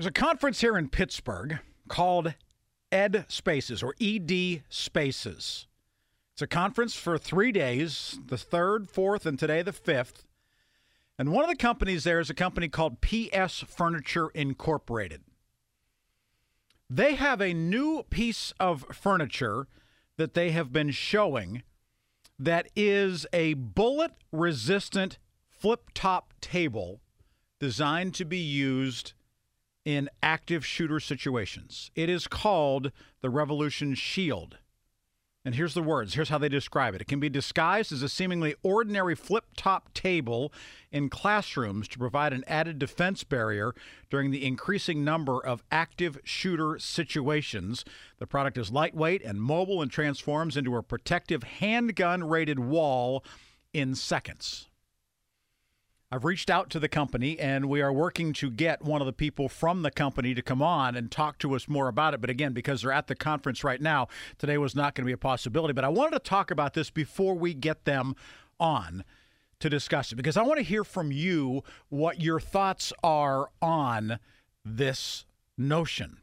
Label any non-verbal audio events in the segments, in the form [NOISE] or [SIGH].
There's a conference here in Pittsburgh called Ed Spaces or ED Spaces. It's a conference for three days the third, fourth, and today the fifth. And one of the companies there is a company called PS Furniture Incorporated. They have a new piece of furniture that they have been showing that is a bullet resistant flip top table designed to be used in active shooter situations. It is called the Revolution Shield. And here's the words. Here's how they describe it. It can be disguised as a seemingly ordinary flip top table in classrooms to provide an added defense barrier during the increasing number of active shooter situations. The product is lightweight and mobile and transforms into a protective handgun rated wall in seconds. I've reached out to the company and we are working to get one of the people from the company to come on and talk to us more about it. But again, because they're at the conference right now, today was not going to be a possibility. But I wanted to talk about this before we get them on to discuss it because I want to hear from you what your thoughts are on this notion.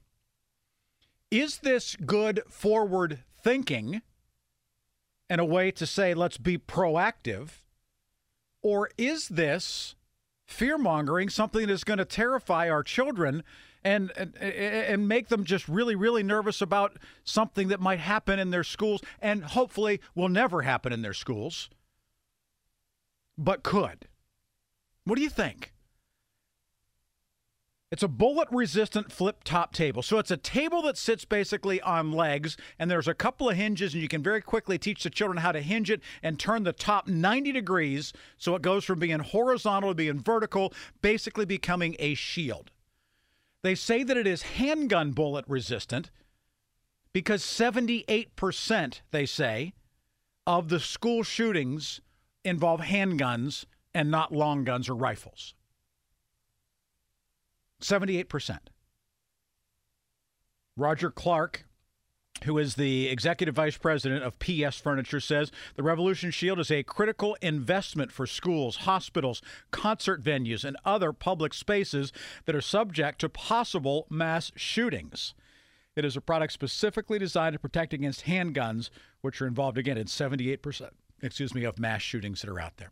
Is this good forward thinking and a way to say, let's be proactive? Or is this fear mongering something that is going to terrify our children and, and and make them just really really nervous about something that might happen in their schools and hopefully will never happen in their schools but could? What do you think it's a bullet resistant flip top table. So it's a table that sits basically on legs, and there's a couple of hinges, and you can very quickly teach the children how to hinge it and turn the top 90 degrees so it goes from being horizontal to being vertical, basically becoming a shield. They say that it is handgun bullet resistant because 78%, they say, of the school shootings involve handguns and not long guns or rifles. 78%. Roger Clark, who is the executive vice president of PS Furniture, says the Revolution Shield is a critical investment for schools, hospitals, concert venues, and other public spaces that are subject to possible mass shootings. It is a product specifically designed to protect against handguns, which are involved again in 78%, excuse me, of mass shootings that are out there.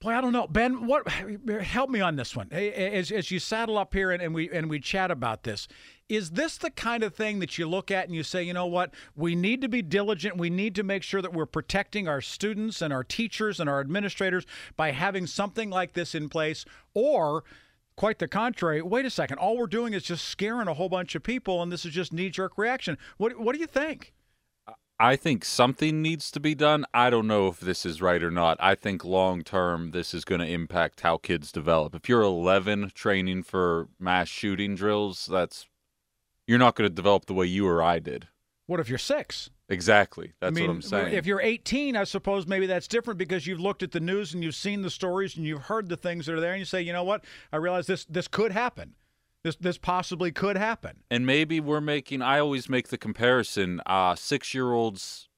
Boy, I don't know, Ben. What help me on this one? As, as you saddle up here and, and we and we chat about this, is this the kind of thing that you look at and you say, you know what, we need to be diligent. We need to make sure that we're protecting our students and our teachers and our administrators by having something like this in place, or quite the contrary. Wait a second, all we're doing is just scaring a whole bunch of people, and this is just knee jerk reaction. What what do you think? I think something needs to be done. I don't know if this is right or not. I think long term, this is going to impact how kids develop. If you're 11 training for mass shooting drills, that's you're not going to develop the way you or I did. What if you're six? Exactly. That's I mean, what I'm saying. If you're 18, I suppose maybe that's different because you've looked at the news and you've seen the stories and you've heard the things that are there, and you say, you know what, I realize this this could happen. This this possibly could happen. And maybe we're making. I always make the comparison. Uh, six year olds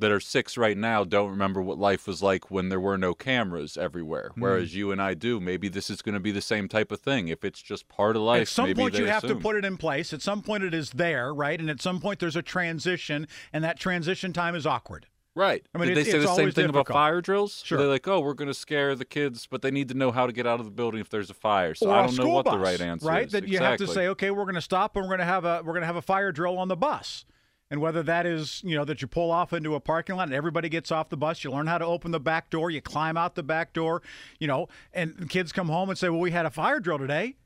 that are six right now don't remember what life was like when there were no cameras everywhere, Hmm. whereas you and I do. Maybe this is going to be the same type of thing. If it's just part of life, At some point, you have to put it in place. At some point, it is there, right? And at some point, there's a transition, and that transition time is awkward. Right. I mean, Did they say the same thing about fire drills? Sure. They're like, oh, we're going to scare the kids, but they need to know how to get out of the building if there's a fire. So or I don't know what bus, the right answer right? is. Right. That you have to say, okay, we're going to stop and we're going to have a we're going to have a fire drill on the bus. And whether that is, you know, that you pull off into a parking lot and everybody gets off the bus, you learn how to open the back door, you climb out the back door, you know, and kids come home and say, "Well, we had a fire drill today."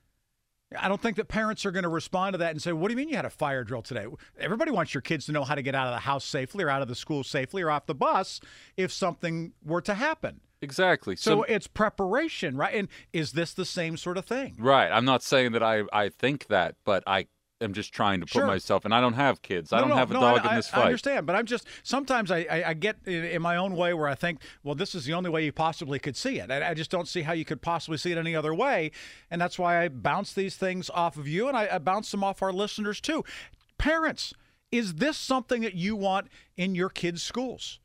I don't think that parents are going to respond to that and say, "What do you mean you had a fire drill today?" Everybody wants your kids to know how to get out of the house safely or out of the school safely or off the bus if something were to happen. Exactly. So, So, it's preparation, right? And is this the same sort of thing? right. I'm not saying that I, I think that, but I am just trying to put Sure. myself, and I don't have kids. I don't no, have a no, dog I, in this I, I understand, but I'm just sometimes I, I, I get in, my own way where I think, well, this is the only way you possibly could see it. I, I just don't see how you could possibly see it any other way, and that's why I bounce these things off of you, and I, I bounce them off our listeners too. Parents, is this something that you want in your kids' schools?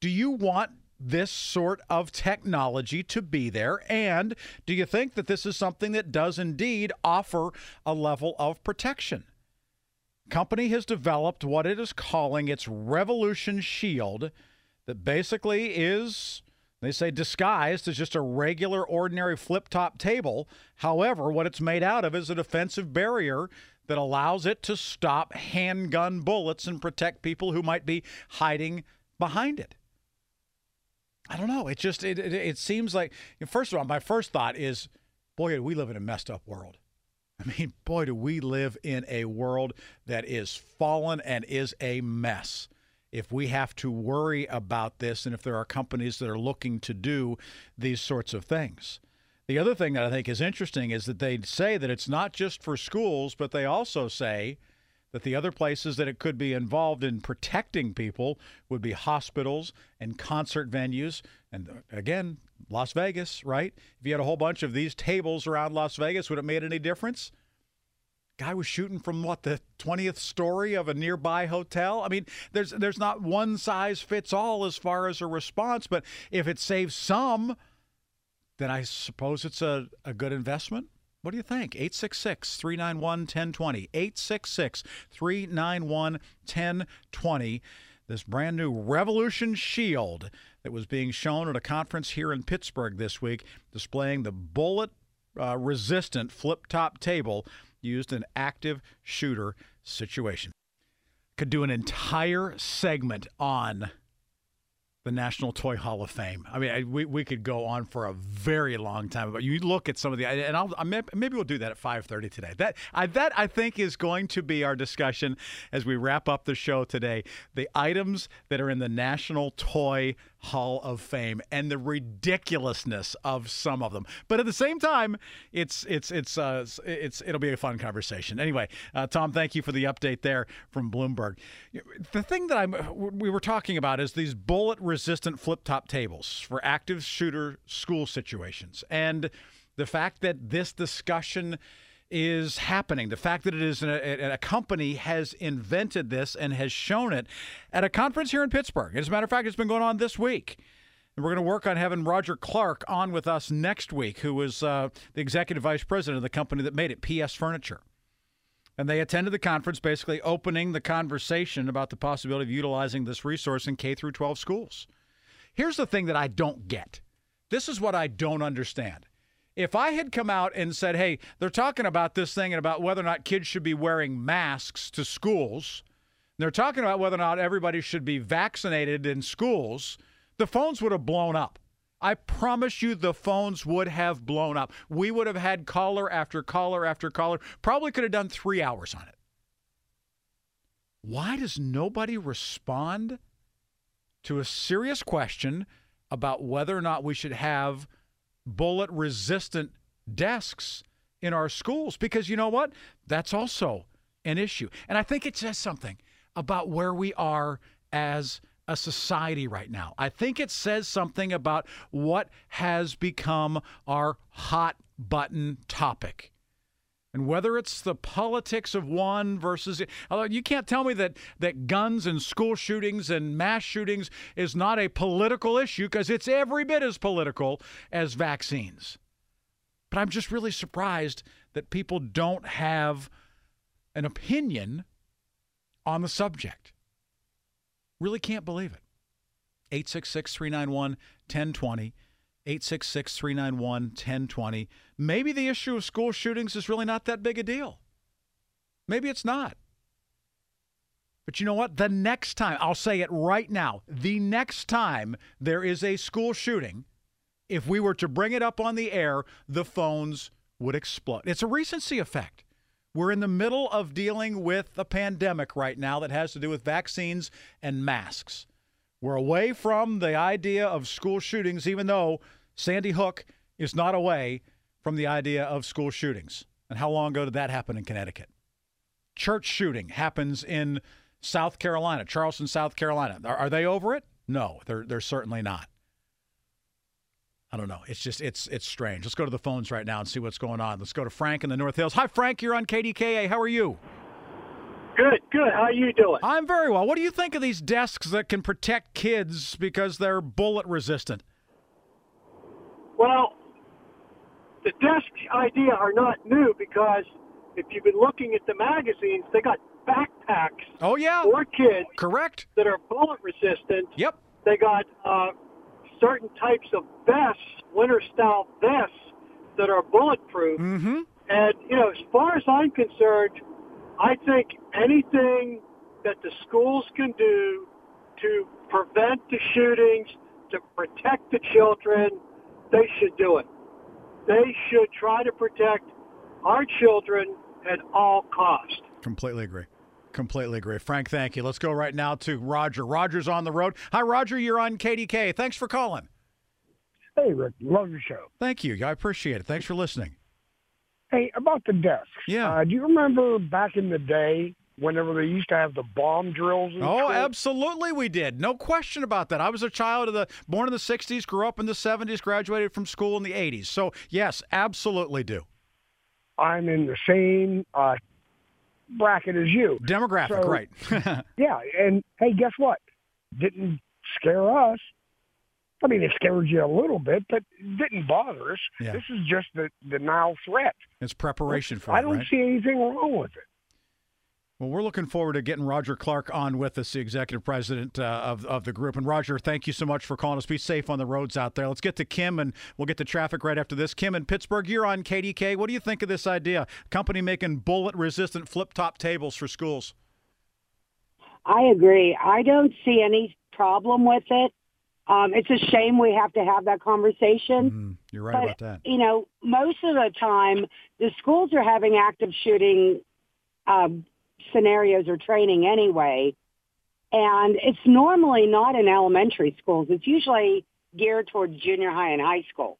Do you want this sort of technology to be there? And do you think that this is something that does indeed offer a level of protection? Company has developed what it is calling its Revolution Shield, that basically is, they say, disguised as just a regular, ordinary flip top table. However, what it's made out of is a defensive barrier that allows it to stop handgun bullets and protect people who might be hiding behind it. I don't know. It just it it, it seems like first of all, my first thought is, boy, we live in a messed up world. [LAUGHS] I mean, boy, do we live in a world that is fallen and is a mess. If we have to worry about this, and if there are companies that are looking to do these sorts of things. The other thing that I think is interesting is that they say that it's not just for schools, but they also say that the other places that it could be involved in protecting people would be hospitals and concert venues. And uh, again, Las Vegas, right? If you had a whole bunch of these tables around Las Vegas, would it made any difference? Guy was shooting from what the 20th story of a nearby hotel. I mean, there's there's not one size fits all as far as a response, but if it saves some, then I suppose it's a, a good investment. What do you think? 866 391 1020. 866 391 1020. This brand new Revolution Shield that was being shown at a conference here in Pittsburgh this week, displaying the bullet uh, resistant flip top table used in active shooter situations. Could do an entire segment on the National Toy Hall of Fame. I mean, I, we, we could go on for a very long time, but you look at some of the and I'll maybe we'll do that at 5:30 today. That I that I think is going to be our discussion as we wrap up the show today. The items that are in the National Toy Hall of Fame and the ridiculousness of some of them. But at the same time, it's it's it's uh, it's it'll be a fun conversation. Anyway, uh, Tom, thank you for the update there from Bloomberg. The thing that I'm we were talking about is these bullet resistant flip top tables for active shooter school situations, and the fact that this discussion is happening. The fact that it is a, a, company has invented this and has shown it at a conference here in Pittsburgh. As a matter of fact, it's been going on this week. And we're going to work on having Roger Clark on with us next week, who is uh, the executive vice president of the company that made it, PS Furniture. And they attended the conference, basically opening the conversation about the possibility of utilizing this resource in K through 12 schools. Here's the thing that I don't get. This is what I don't understand if I had come out and said, hey, they're talking about this thing and about whether or not kids should be wearing masks to schools, they're talking about whether or not everybody should be vaccinated in schools, the phones would have blown up. I promise you the phones would have blown up. We would have had caller after caller after caller. Probably could have done three hours on it. Why does nobody respond to a serious question about whether or not we should have bullet resistant desks in our schools because you know what? That's also an issue. And I think it says something about where we are as a society right now. I think it says something about what has become our hot button topic. And whether it's the politics of one versus although you can't tell me that that guns and school shootings and mass shootings is not a political issue because it's every bit as political as vaccines. But I'm just really surprised that people don't have an opinion on the subject. Really can't believe it. 866 391 1020. 866 391 1020. Maybe the issue of school shootings is really not that big a deal. Maybe it's not. But you know what? The next time, I'll say it right now, the next time there is a school shooting, if we were to bring it up on the air, the phones would explode. It's a recency effect. We're in the middle of dealing with a pandemic right now that has to do with vaccines and masks. We're away from the idea of school shootings, even though Sandy Hook is not away from the idea of school shootings. And how long ago did that happen in Connecticut? Church shooting happens in South Carolina, Charleston, South Carolina. Are, are they over it? No, they're they're certainly not. I don't know. It's just it's it's strange. Let's go to the phones right now and see what's going on. Let's go to Frank in the North Hills. Hi, Frank. You're on KDKA. How are you? Good, good. How are you doing? I'm very well. What do you think of these desks that can protect kids because they're bullet resistant? Well, the desk idea are not new because if you've been looking at the magazines, they got backpacks Oh yeah, for kids correct. that are bullet resistant. Yep. They got uh, certain types of vests, winter style vests that are bulletproof. Mm-hmm. And you know, as far as I'm concerned, I think anything that the schools can do to prevent the shootings, to protect the children, they should do it. They should try to protect our children at all cost. Completely agree. Completely agree. Frank, thank you. Let's go right now to Roger. Roger's on the road. Hi, Roger. You're on KDKA. Thanks for calling. Hey, Rick, love your show. Thank you. I appreciate it. Thanks for listening. Hey, about the desks. Yeah. Uh, do you remember back in the day whenever they used to have the bomb drills? Oh, school? absolutely, we did. No question about that. I was a child of the born in the '60s, grew up in the '70s, graduated from school in the '80s. So yes, absolutely do. I'm in the same uh, bracket as you. Demographic, So- right? [LAUGHS] Yeah, and hey, guess what? Didn't scare us. I mean, it scared you a little bit, but it didn't bother us. Yeah. This is just the, the now threat. it's preparation for I it, don't right? see anything wrong with it. Well, we're looking forward to getting Roger Clark on with us, the executive president uh, of, of the group. And Roger, thank you so much for calling us. Be safe on the roads out there. Let's get to Kim, and we'll get to traffic right after this. Kim in Pittsburgh, you're on KDKA. What do you think of this idea? Company making bullet-resistant flip-top tables for schools. I agree. I don't see any problem with it. Um, it's a shame we have to have that conversation. Mm, you're right but, about that. You know, most of the time, the schools are having active shooting um, scenarios or training anyway. And it's normally not in elementary schools. It's usually geared towards junior high and high school.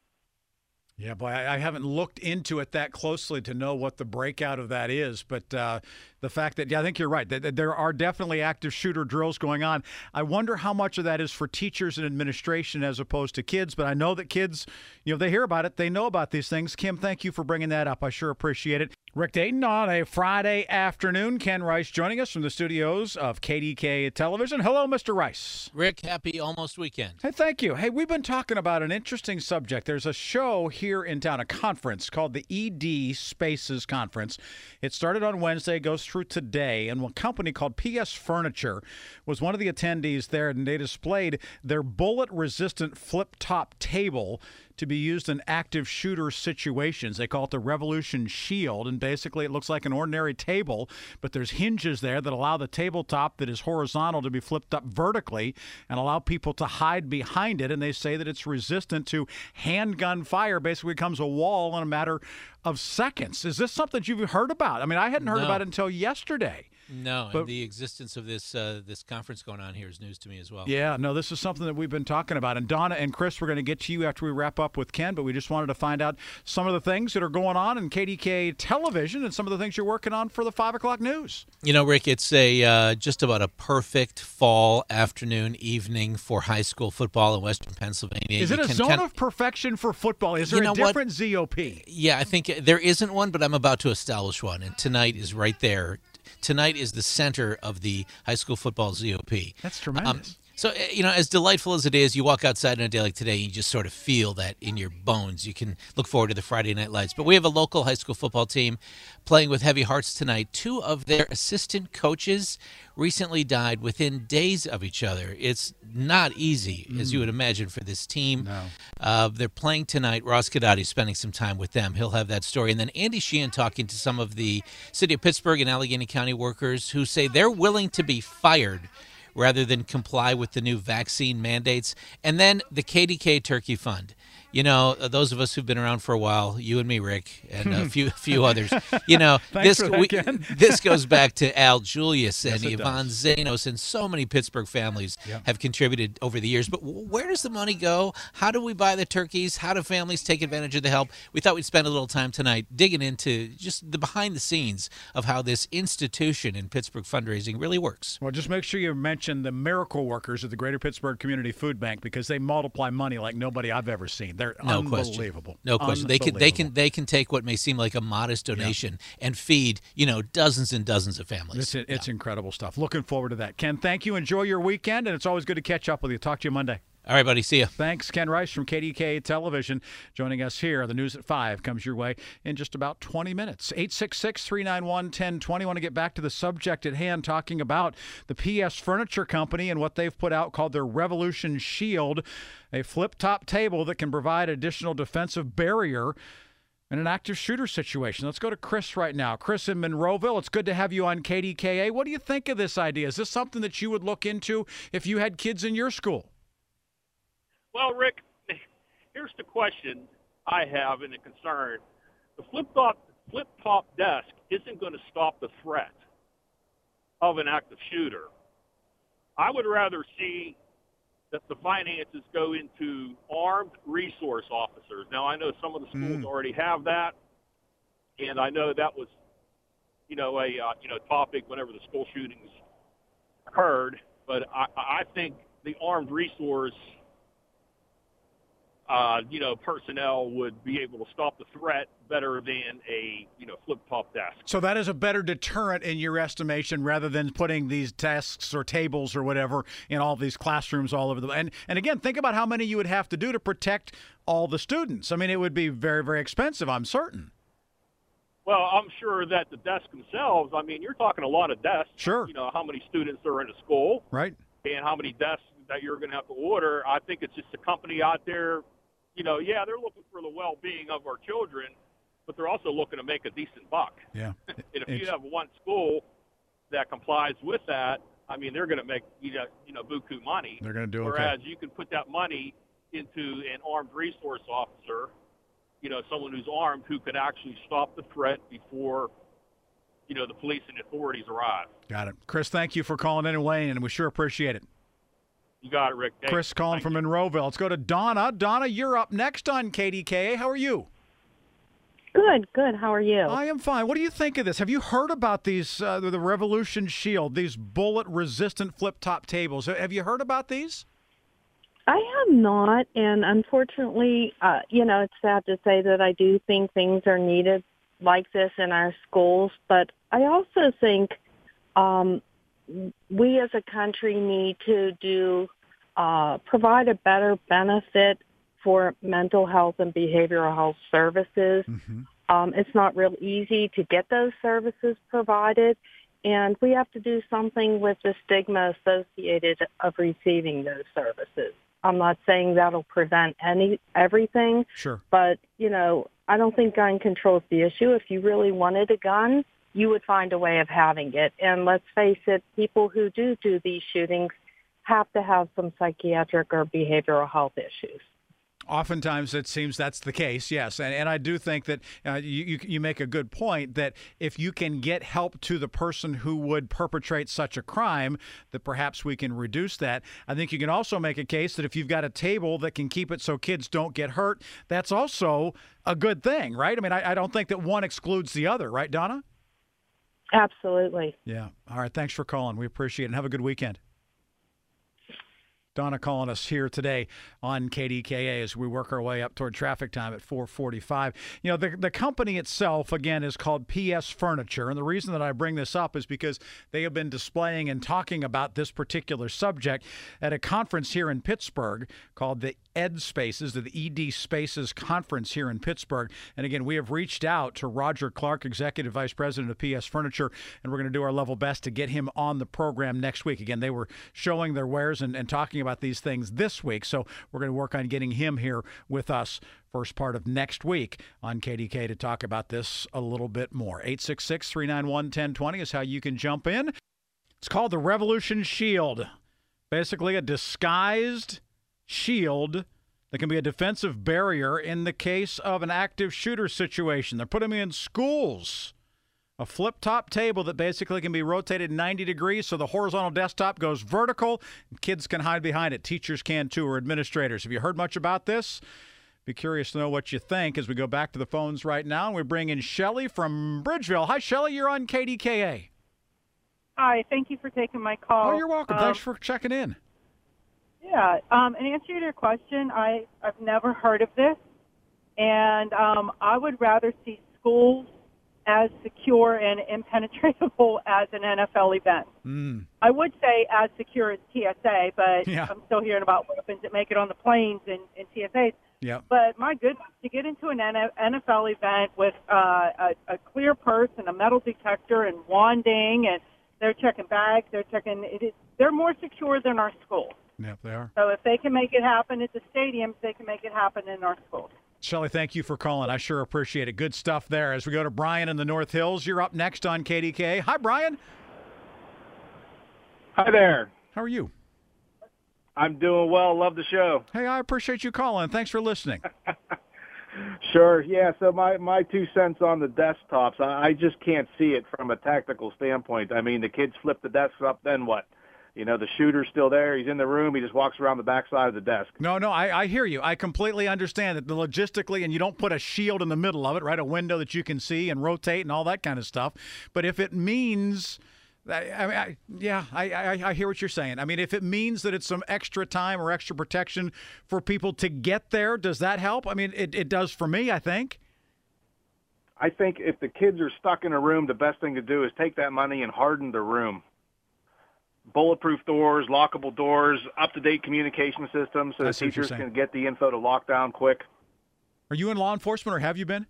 Yeah, boy, I, haven't looked into it that closely to know what the breakout of that is. But uh, the fact that, yeah, I think you're right. That, that there are definitely active shooter drills going on. I wonder how much of that is for teachers and administration as opposed to kids. But I know that kids, you know, they hear about it, they know about these things. Kim, thank you for bringing that up. I sure appreciate it. Rick Dayton on a Friday afternoon. Ken Rice joining us from the studios of KDKA Television. Hello, Mr. Rice. Rick, happy almost weekend. Hey, thank you. Hey, we've been talking about an interesting subject. There's a show here in town, a conference called the ED Spaces Conference. It started on Wednesday, goes through today, and a company called PS Furniture was one of the attendees there, and they displayed their bullet-resistant flip-top table to be used in active shooter situations. They call it the Revolution Shield, and basically it looks like an ordinary table, but there's hinges there that allow the tabletop that is horizontal to be flipped up vertically and allow people to hide behind it. And they say that it's resistant to handgun fire. Basically, becomes a wall in a matter of seconds. Is this something you've heard about? I mean, I hadn't heard No. about it until yesterday. No, But- and the existence of this uh, this conference going on here is news to me as well. Yeah, no, this is something that we've been talking about. And Donna and Chris, we're going to get to you after we wrap up with Ken, but we just wanted to find out some of the things that are going on in KDKA television and some of the things you're working on for the 5 o'clock news. You know, Rick, it's a uh, just about a perfect fall afternoon evening for high school football in Western Pennsylvania. Is You it a can zone kind- of perfection for football? Is You there a what? different ZOP? Yeah, I think there isn't one, but I'm about to establish one, and tonight is right there. Tonight is the center of the high school football ZOP. That's Um, tremendous. So uh, you know, as delightful as it is, you walk outside on a day like today, you just sort of feel that in your bones. You can look forward to the Friday night lights. But we have a local high school football team playing with heavy hearts tonight. Two of their assistant coaches recently died within days of each other. It's not easy, as you would imagine, for this team. No. Uh, they're playing tonight. Ross Guidotti spending some time with them. He'll have that story. And then Andy Sheehan talking to some of the city of Pittsburgh and Allegheny County workers who say they're willing to be fired rather than comply with the new vaccine mandates. And then the KDK Turkey Fund. You know, uh, those of us who've been around for a while, you and me, Rick, and a few few others. You know, [LAUGHS] this we, [LAUGHS] this goes back to Al Julius and Yes, Yvonne does. Zanos, and so many Pittsburgh families have contributed over the years. But where does the money go? How do we buy the turkeys? How do families take advantage of the help? We thought we'd spend a little time tonight digging into just the behind the scenes of how this institution in Pittsburgh fundraising really works. Well, just make sure you mention the miracle workers at the Greater Pittsburgh Community Food Bank because they multiply money like nobody I've ever seen. They're No question. No question. They can they can they can take what may seem like a modest donation and feed you know dozens and dozens of families. It's, it's incredible stuff. Looking forward to that. Ken, thank you. Enjoy your weekend, and it's always good to catch up with you. Talk to you Monday. All right, buddy. See ya. Thanks, Ken Rice from KDKA Television, joining us here. The news at 5 comes your way in just about 20 minutes. 866 391 1020. want to get back to the subject at hand, talking about the PS Furniture Company and what they've put out called their Revolution Shield, a flip top table that can provide additional defensive barrier in an active shooter situation. Let's go to Chris right now. Chris in Monroeville, it's good to have you on KDKA. What do you think of this idea? Is this something that you would look into if you had kids in your school? Well, Rick, [LAUGHS] here's the question I have and a concern. The flip top flip top desk isn't going to stop the threat of an active shooter. I would rather see that the finances go into armed resource officers. Now, I know some of the schools Mm. already have that, and I know that was, you know, a uh, you know topic whenever the school shootings occurred. But I, I think the armed resource uh, you know, personnel would be able to stop the threat better than a, you know, flip top desk. So that is a better deterrent in your estimation rather than putting these desks or tables or whatever in all these classrooms all over the and and again think about how many you would have to do to protect all the students. I mean it would be very very expensive, I'm certain. Well, I'm sure that the desks themselves, I mean, you're talking a lot of desks. Sure. You know, how many students are in a school Right? and how many desks that you're going to have to order. I think it's just a company out there, you know, yeah, they're looking for the well-being of our children, but they're also looking to make a decent buck. Yeah. [LAUGHS] And if It's- you have one school that complies with that, I mean, they're going to make you know, you know buku money. They're going to do okay. Whereas you can put that money into an armed resource officer, you know, someone who's armed who could actually stop the threat before, you know, the police and authorities arrive. Got it. Chris, thank you for calling in and weighing in. We sure appreciate it. You got it, Rick. Hey, Chris calling thank from you. Monroeville. Let's go to Donna. Donna, you're up next on KDKA. How are you? Good, good. How are you? I am fine. What do you think of this? Have you heard about these, uh, the Revolution Shield, these bullet resistant flip top tables? Have you heard about these? I have not, and unfortunately, uh, you know, it's sad to say that I do think things are needed like this in our schools, but I also think um, we as a country need to do uh, provide a better benefit for mental health and behavioral health services. Um, it's not real easy to get those services provided, and we have to do something with the stigma associated of receiving those services. I'm not saying that'll prevent any everything, Sure. but you know, I don't think gun control is the issue. If you really wanted a gun, you would find a way of having it. And let's face it, people who do do these shootings have to have some psychiatric or behavioral health issues. Oftentimes, it seems that's the case. Yes, and and I do think that uh, you, you make a good point that if you can get help to the person who would perpetrate such a crime, that perhaps we can reduce that. I think you can also make a case that if you've got a table that can keep it so kids don't get hurt, that's also a good thing, right? I mean, I, I don't think that one excludes the other, right, Donna? Absolutely. Yeah. All right. Thanks for calling. We appreciate it. And have a good weekend. Donna calling us here today on KDKA as we work our way up toward traffic time at 445. You know, the, the company itself, again, is called PS Furniture. And the reason that I bring this up is because they have been displaying and talking about this particular subject at a conference here in Pittsburgh called the Ed Spaces, the ED Spaces Conference here in Pittsburgh. And again, we have reached out to Roger Clark, Executive Vice President of PS Furniture, and we're going to do our level best to get him on the program next week. Again, they were showing their wares and, and talking about these things this week. So we're going to work on getting him here with us first part of next week on KDKA to talk about this a little bit more. 866 391 1020 is how you can jump in. It's called the Revolution Shield. Basically, a disguised shield that can be a defensive barrier in the case of an active shooter situation. They're putting them in schools. A flip top table that basically can be rotated 90 degrees so the horizontal desktop goes vertical kids can hide behind it. Teachers can too, or administrators. Have you heard much about this? Be curious to know what you think as we go back to the phones right now. And we bring in Shelly from Bridgeville. Hi, Shelly. You're on KDKA. Hi, thank you for taking my call. Oh, you're welcome. Um, Thanks for checking in. Yeah. Um, in answer to your question, I, I've never heard of this. And um, I would rather see schools as secure and impenetrable [LAUGHS] as an NFL event. Mm. I would say as secure as TSA, but Yeah. I'm still hearing about weapons that make it on the planes and, and TSAs. Yeah. But my goodness, to get into an N- NFL event with uh, a, a clear purse and a metal detector and wanding, and they're checking bags, they're checking. It is, they're more secure than our schools. Yep, they are. So if they can make it happen at the stadiums, they can make it happen in our schools. Shelley, thank you for calling. I sure appreciate it. Good stuff there. As we go to Brian in the North Hills, you're up next on KDKA. Hi, Brian. Hi there. How are you? I'm doing well. Love the show. Hey, I appreciate you calling. Thanks for listening. [LAUGHS] Sure. Yeah. So my my two cents on the desktops. I, I just can't see it from a tactical standpoint. I mean, the kids flip the desks up, then what? You know, the shooter's still there. He's in the room. He just walks around the backside of the desk. No, no, I, I hear you. I completely understand that the logistically, and you don't put a shield in the middle of it, right? A window that you can see and rotate and all that kind of stuff. But if it means, I, I mean, I, yeah, I, I, I hear what you're saying. I mean, if it means that it's some extra time or extra protection for people to get there, does that help? I mean, it, it does for me, I think. I think if the kids are stuck in a room, the best thing to do is take that money and harden the room. Bulletproof doors, lockable doors, up-to-date communication systems so I the see what you're teachers can get the info to lock down quick. Are you in law enforcement or have you been?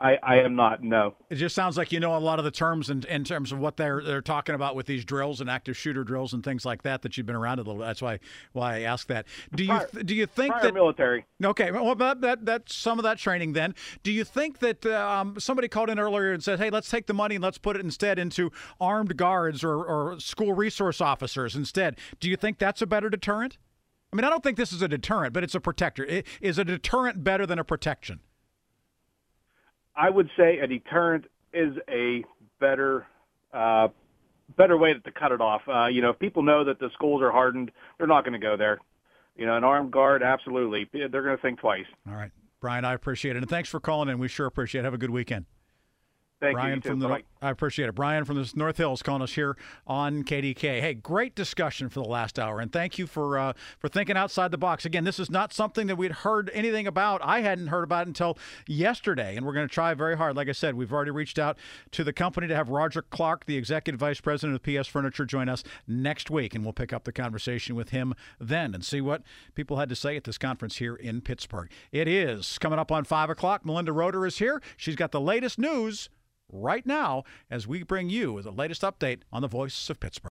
I, I am not. No. It just sounds like you know a lot of the terms in, in terms of what they're they're talking about with these drills and active shooter drills and things like that. That you've been around a little. That's why why I asked that. Do you Prior- do you think that military. Okay, well, that, that that's some of that training. Then, do you think that um, somebody called in earlier and said, "Hey, let's take the money and let's put it instead into armed guards or, or school resource officers instead"? Do you think that's a better deterrent? I mean, I don't think this is a deterrent, but it's a protector. Is a deterrent better than a protection? I would say a deterrent is a better uh, better way to cut it off. Uh, you know, if people know that the schools are hardened, they're not going to go there. You know, an armed guard, absolutely, they're going to think twice. All right, Brian, I appreciate it, and thanks for calling in. We sure appreciate it. Have a good weekend. Thank Brian you. you too. from the Bye-bye. I appreciate it. Brian from the North Hills calling us here on KDKA. Hey, great discussion for the last hour, and thank you for uh, for thinking outside the box. Again, this is not something that we'd heard anything about. I hadn't heard about it until yesterday, and we're going to try very hard. Like I said, we've already reached out to the company to have Roger Clark, the executive vice president of PS Furniture, join us next week, and we'll pick up the conversation with him then and see what people had to say at this conference here in Pittsburgh. It is coming up on five o'clock. Melinda Roeder is here. She's got the latest news right now as we bring you the latest update on the voice of Pittsburgh.